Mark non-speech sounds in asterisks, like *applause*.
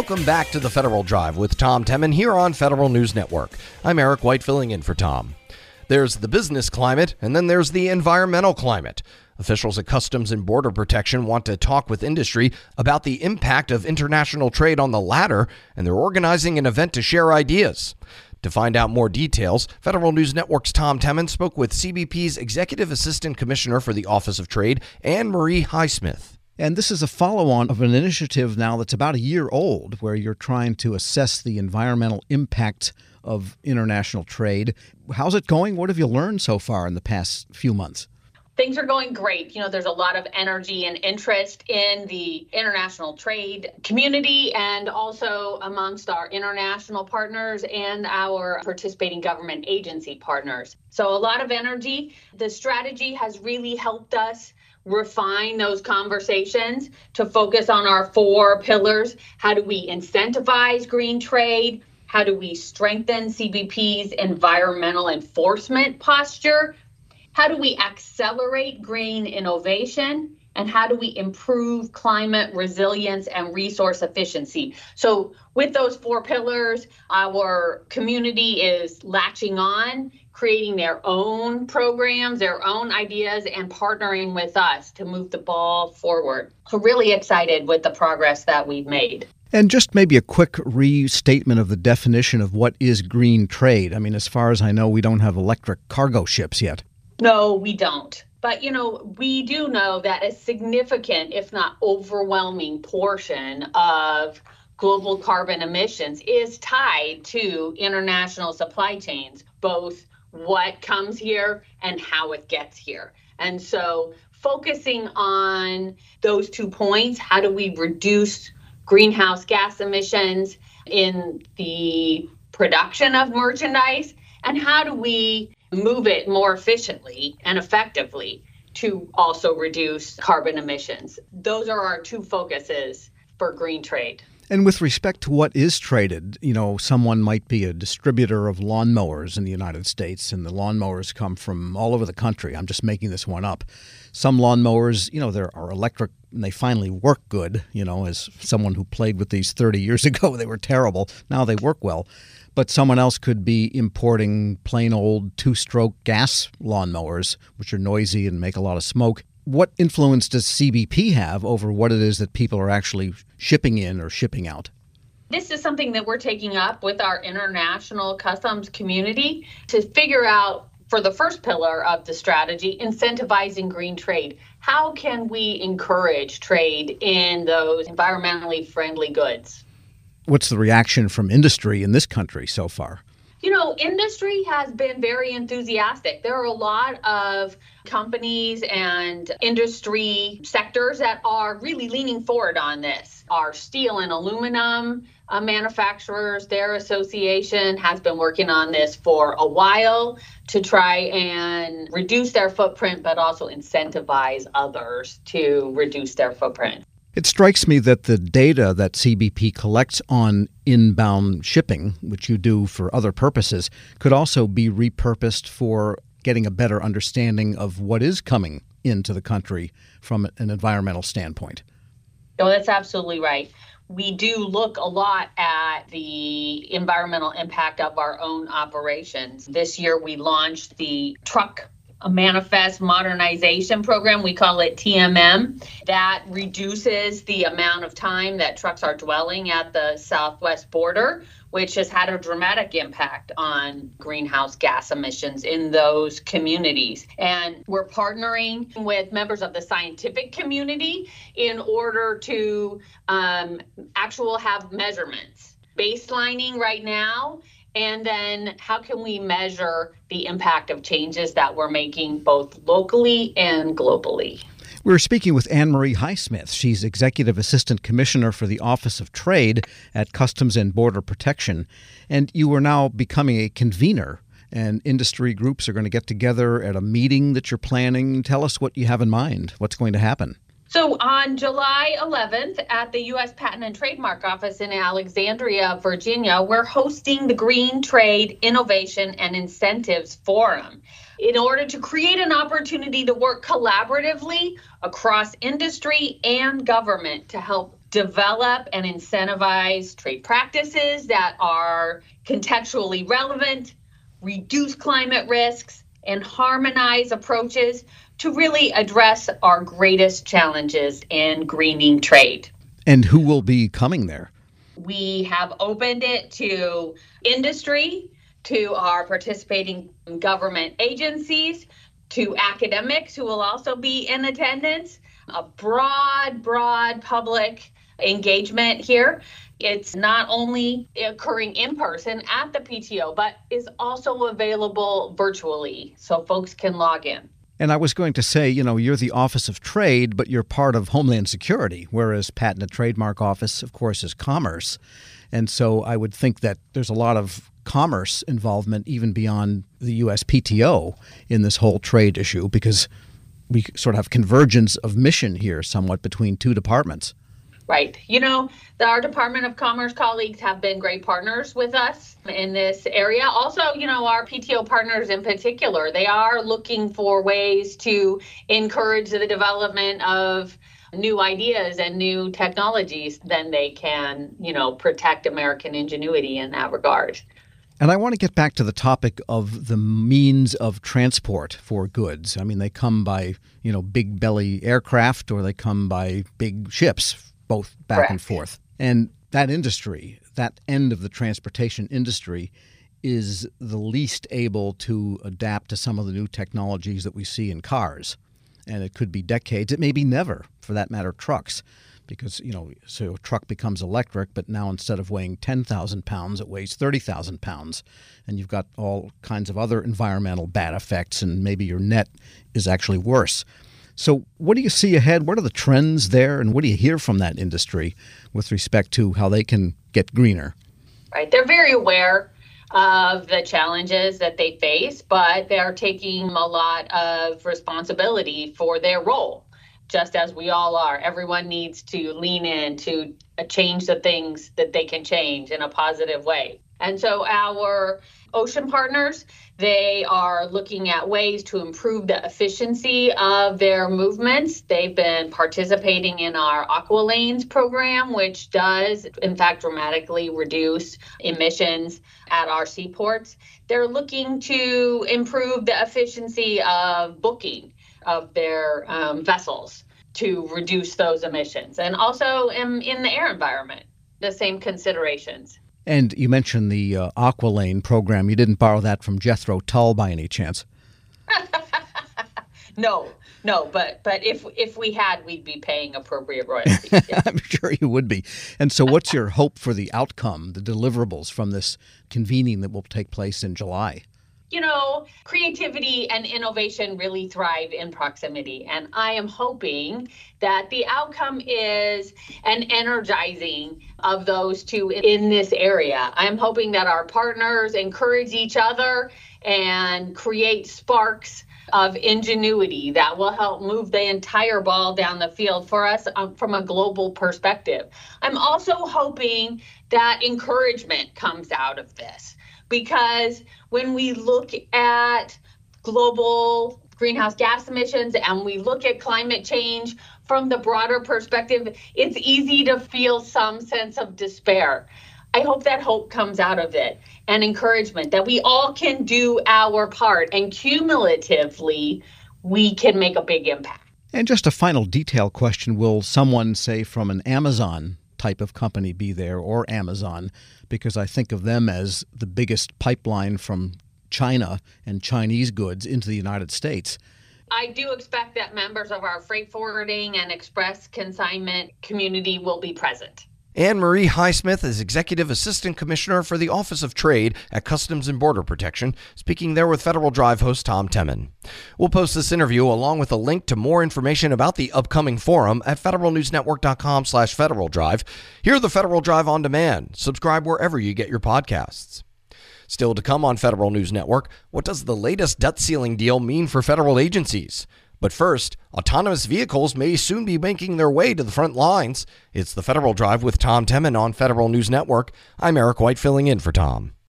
Welcome back to the Federal Drive with Tom Temin here on Federal News Network. I'm Eric White filling in for Tom. There's the business climate, and then there's the environmental climate. Officials at Customs and Border Protection want to talk with industry about the impact of international trade on the latter, and they're organizing an event to share ideas. To find out more details, Federal News Network's Tom Temin spoke with CBP's Executive Assistant Commissioner for the Office of Trade, AnnMarie Highsmith. And this is a follow on of an initiative now that's about a year old where you're trying to assess the environmental impact of international trade. How's it going? What have you learned so far in the past few months? Things are going great. You know, there's a lot of energy and interest in the international trade community and also amongst our international partners and our participating government agency partners. So, a lot of energy. The strategy has really helped us refine those conversations to focus on our four pillars. How do we incentivize green trade? How do we strengthen CBP's environmental enforcement posture? How do we accelerate green innovation? And how do we improve climate resilience and resource efficiency? So, with those four pillars, our community is latching on creating their own programs, their own ideas, and partnering with us to move the ball forward. So, really excited with the progress that we've made. And just maybe a quick restatement of the definition of what is green trade. I mean, as far as I know, we don't have electric cargo ships yet. No, we don't. But you know, we do know that a significant, if not overwhelming, portion of global carbon emissions is tied to international supply chains, both what comes here and how it gets here. And so, focusing on those two points how do we reduce greenhouse gas emissions in the production of merchandise? And how do we move it more efficiently and effectively to also reduce carbon emissions? Those are our two focuses for green trade. And with respect to what is traded, you know, someone might be a distributor of lawnmowers in the United States, and the lawnmowers come from all over the country. I'm just making this one up. Some lawnmowers, you know, there are electric and they finally work good. You know, as someone who played with these 30 years *laughs* ago, they were terrible. Now they work well. But someone else could be importing plain old two stroke gas lawnmowers, which are noisy and make a lot of smoke what influence does CBP have over what it is that people are actually shipping in or shipping out? This is something that we're taking up with our international customs community to figure out for the first pillar of the strategy, incentivizing green trade. How can we encourage trade in those environmentally friendly goods? What's the reaction from industry in this country so far? You know, industry has been very enthusiastic. There are a lot of companies and industry sectors that are really leaning forward on this. Our steel and aluminum uh, manufacturers, their association has been working on this for a while to try and reduce their footprint, but also incentivize others to reduce their footprint. It strikes me that the data that CBP collects on inbound shipping, which you do for other purposes, could also be repurposed for getting a better understanding of what is coming into the country from an environmental standpoint. No, that's absolutely right. We do look a lot at the environmental impact of our own operations. This year, we launched the truck manifest modernization program. We call it TMM. That reduces the amount of time that trucks are dwelling at the southwest border, which has had a dramatic impact on greenhouse gas emissions in those communities. And we're partnering with members of the scientific community in order to um, actual have measurements. Baselining right now and then how can we measure the impact of changes that we're making both locally and globally? We're speaking with AnnMarie Highsmith. She's Executive Assistant Commissioner for the Office of Trade at Customs and Border Protection. And you are now becoming a convener, and industry groups are going to get together at a meeting that you're planning. Tell us what you have in mind. What's going to happen? So on July 11th at the U.S. Patent and Trademark Office in Alexandria, Virginia, we're hosting the Green Trade Innovation and Incentives Forum in order to create an opportunity to work collaboratively across industry and government to help develop and incentivize trade practices that are contextually relevant, reduce climate risks, and harmonize approaches to really address our greatest challenges in greening trade. And who will be coming there? We have opened it to industry, to our participating government agencies, to academics who will also be in attendance, a broad, broad public engagement here. It's not only occurring in person at the PTO, but is also available virtually so folks can log in. And I was going to say, you know, you're the Office of Trade, but you're part of Homeland Security, whereas Patent and Trademark Office, of course, is commerce. And so I would think that there's a lot of commerce involvement even beyond the USPTO in this whole trade issue because we sort of have convergence of mission here somewhat between two departments. Right. You know, the, our Department of Commerce colleagues have been great partners with us in this area. Also, you know, our PTO partners in particular, they are looking for ways to encourage the development of new ideas and new technologies, then they can, you know, protect American ingenuity in that regard. And I want to get back to the topic of the means of transport for goods. I mean, they come by, you know, big belly aircraft or they come by big ships both back Correct. and forth. And that industry, that end of the transportation industry, is the least able to adapt to some of the new technologies that we see in cars. And it could be decades, it may be never, for that matter, trucks. Because, you know, so a truck becomes electric, but now instead of weighing 10,000 pounds, it weighs 30,000 pounds. And you've got all kinds of other environmental bad effects, and maybe your net is actually worse. So, what do you see ahead? What are the trends there, and what do you hear from that industry with respect to how they can get greener? Right. They're very aware of the challenges that they face, but they are taking a lot of responsibility for their role, just as we all are. Everyone needs to lean in to change the things that they can change in a positive way. And so our ocean partners, they are looking at ways to improve the efficiency of their movements. They've been participating in our Aqua Lanes program, which does, in fact, dramatically reduce emissions at our seaports. They're looking to improve the efficiency of booking of their um, vessels to reduce those emissions and also in, in the air environment, the same considerations. And you mentioned the uh, Aqualane program. You didn't borrow that from Jethro Tull by any chance? *laughs* no, no. But but if if we had, we'd be paying appropriate *laughs* royalties. Yeah. I'm sure you would be. And so, what's your hope for the outcome, the deliverables from this convening that will take place in July? You know, creativity and innovation really thrive in proximity. And I am hoping that the outcome is an energizing of those two in this area. I'm hoping that our partners encourage each other and create sparks of ingenuity that will help move the entire ball down the field for us um, from a global perspective. I'm also hoping that encouragement comes out of this because when we look at global greenhouse gas emissions and we look at climate change from the broader perspective, it's easy to feel some sense of despair. I hope that hope comes out of it and encouragement that we all can do our part and cumulatively we can make a big impact. And just a final detail question Will someone, say, from an Amazon type of company be there or Amazon because I think of them as the biggest pipeline from China and Chinese goods into the United States. I do expect that members of our freight forwarding and express consignment community will be present. AnnMarie Highsmith is Executive Assistant Commissioner for the Office of Trade at Customs and Border Protection, speaking there with Federal Drive host Tom Temin. We'll post this interview along with a link to more information about the upcoming forum at federalnewsnetwork.com slash Federal Drive. Hear the Federal Drive on demand. Subscribe wherever you get your podcasts. Still to come on Federal News Network, what does the latest debt ceiling deal mean for federal agencies? But first, autonomous vehicles may soon be making their way to the front lines. It's the Federal Drive with Tom Temin on Federal News Network. I'm Eric White filling in for Tom.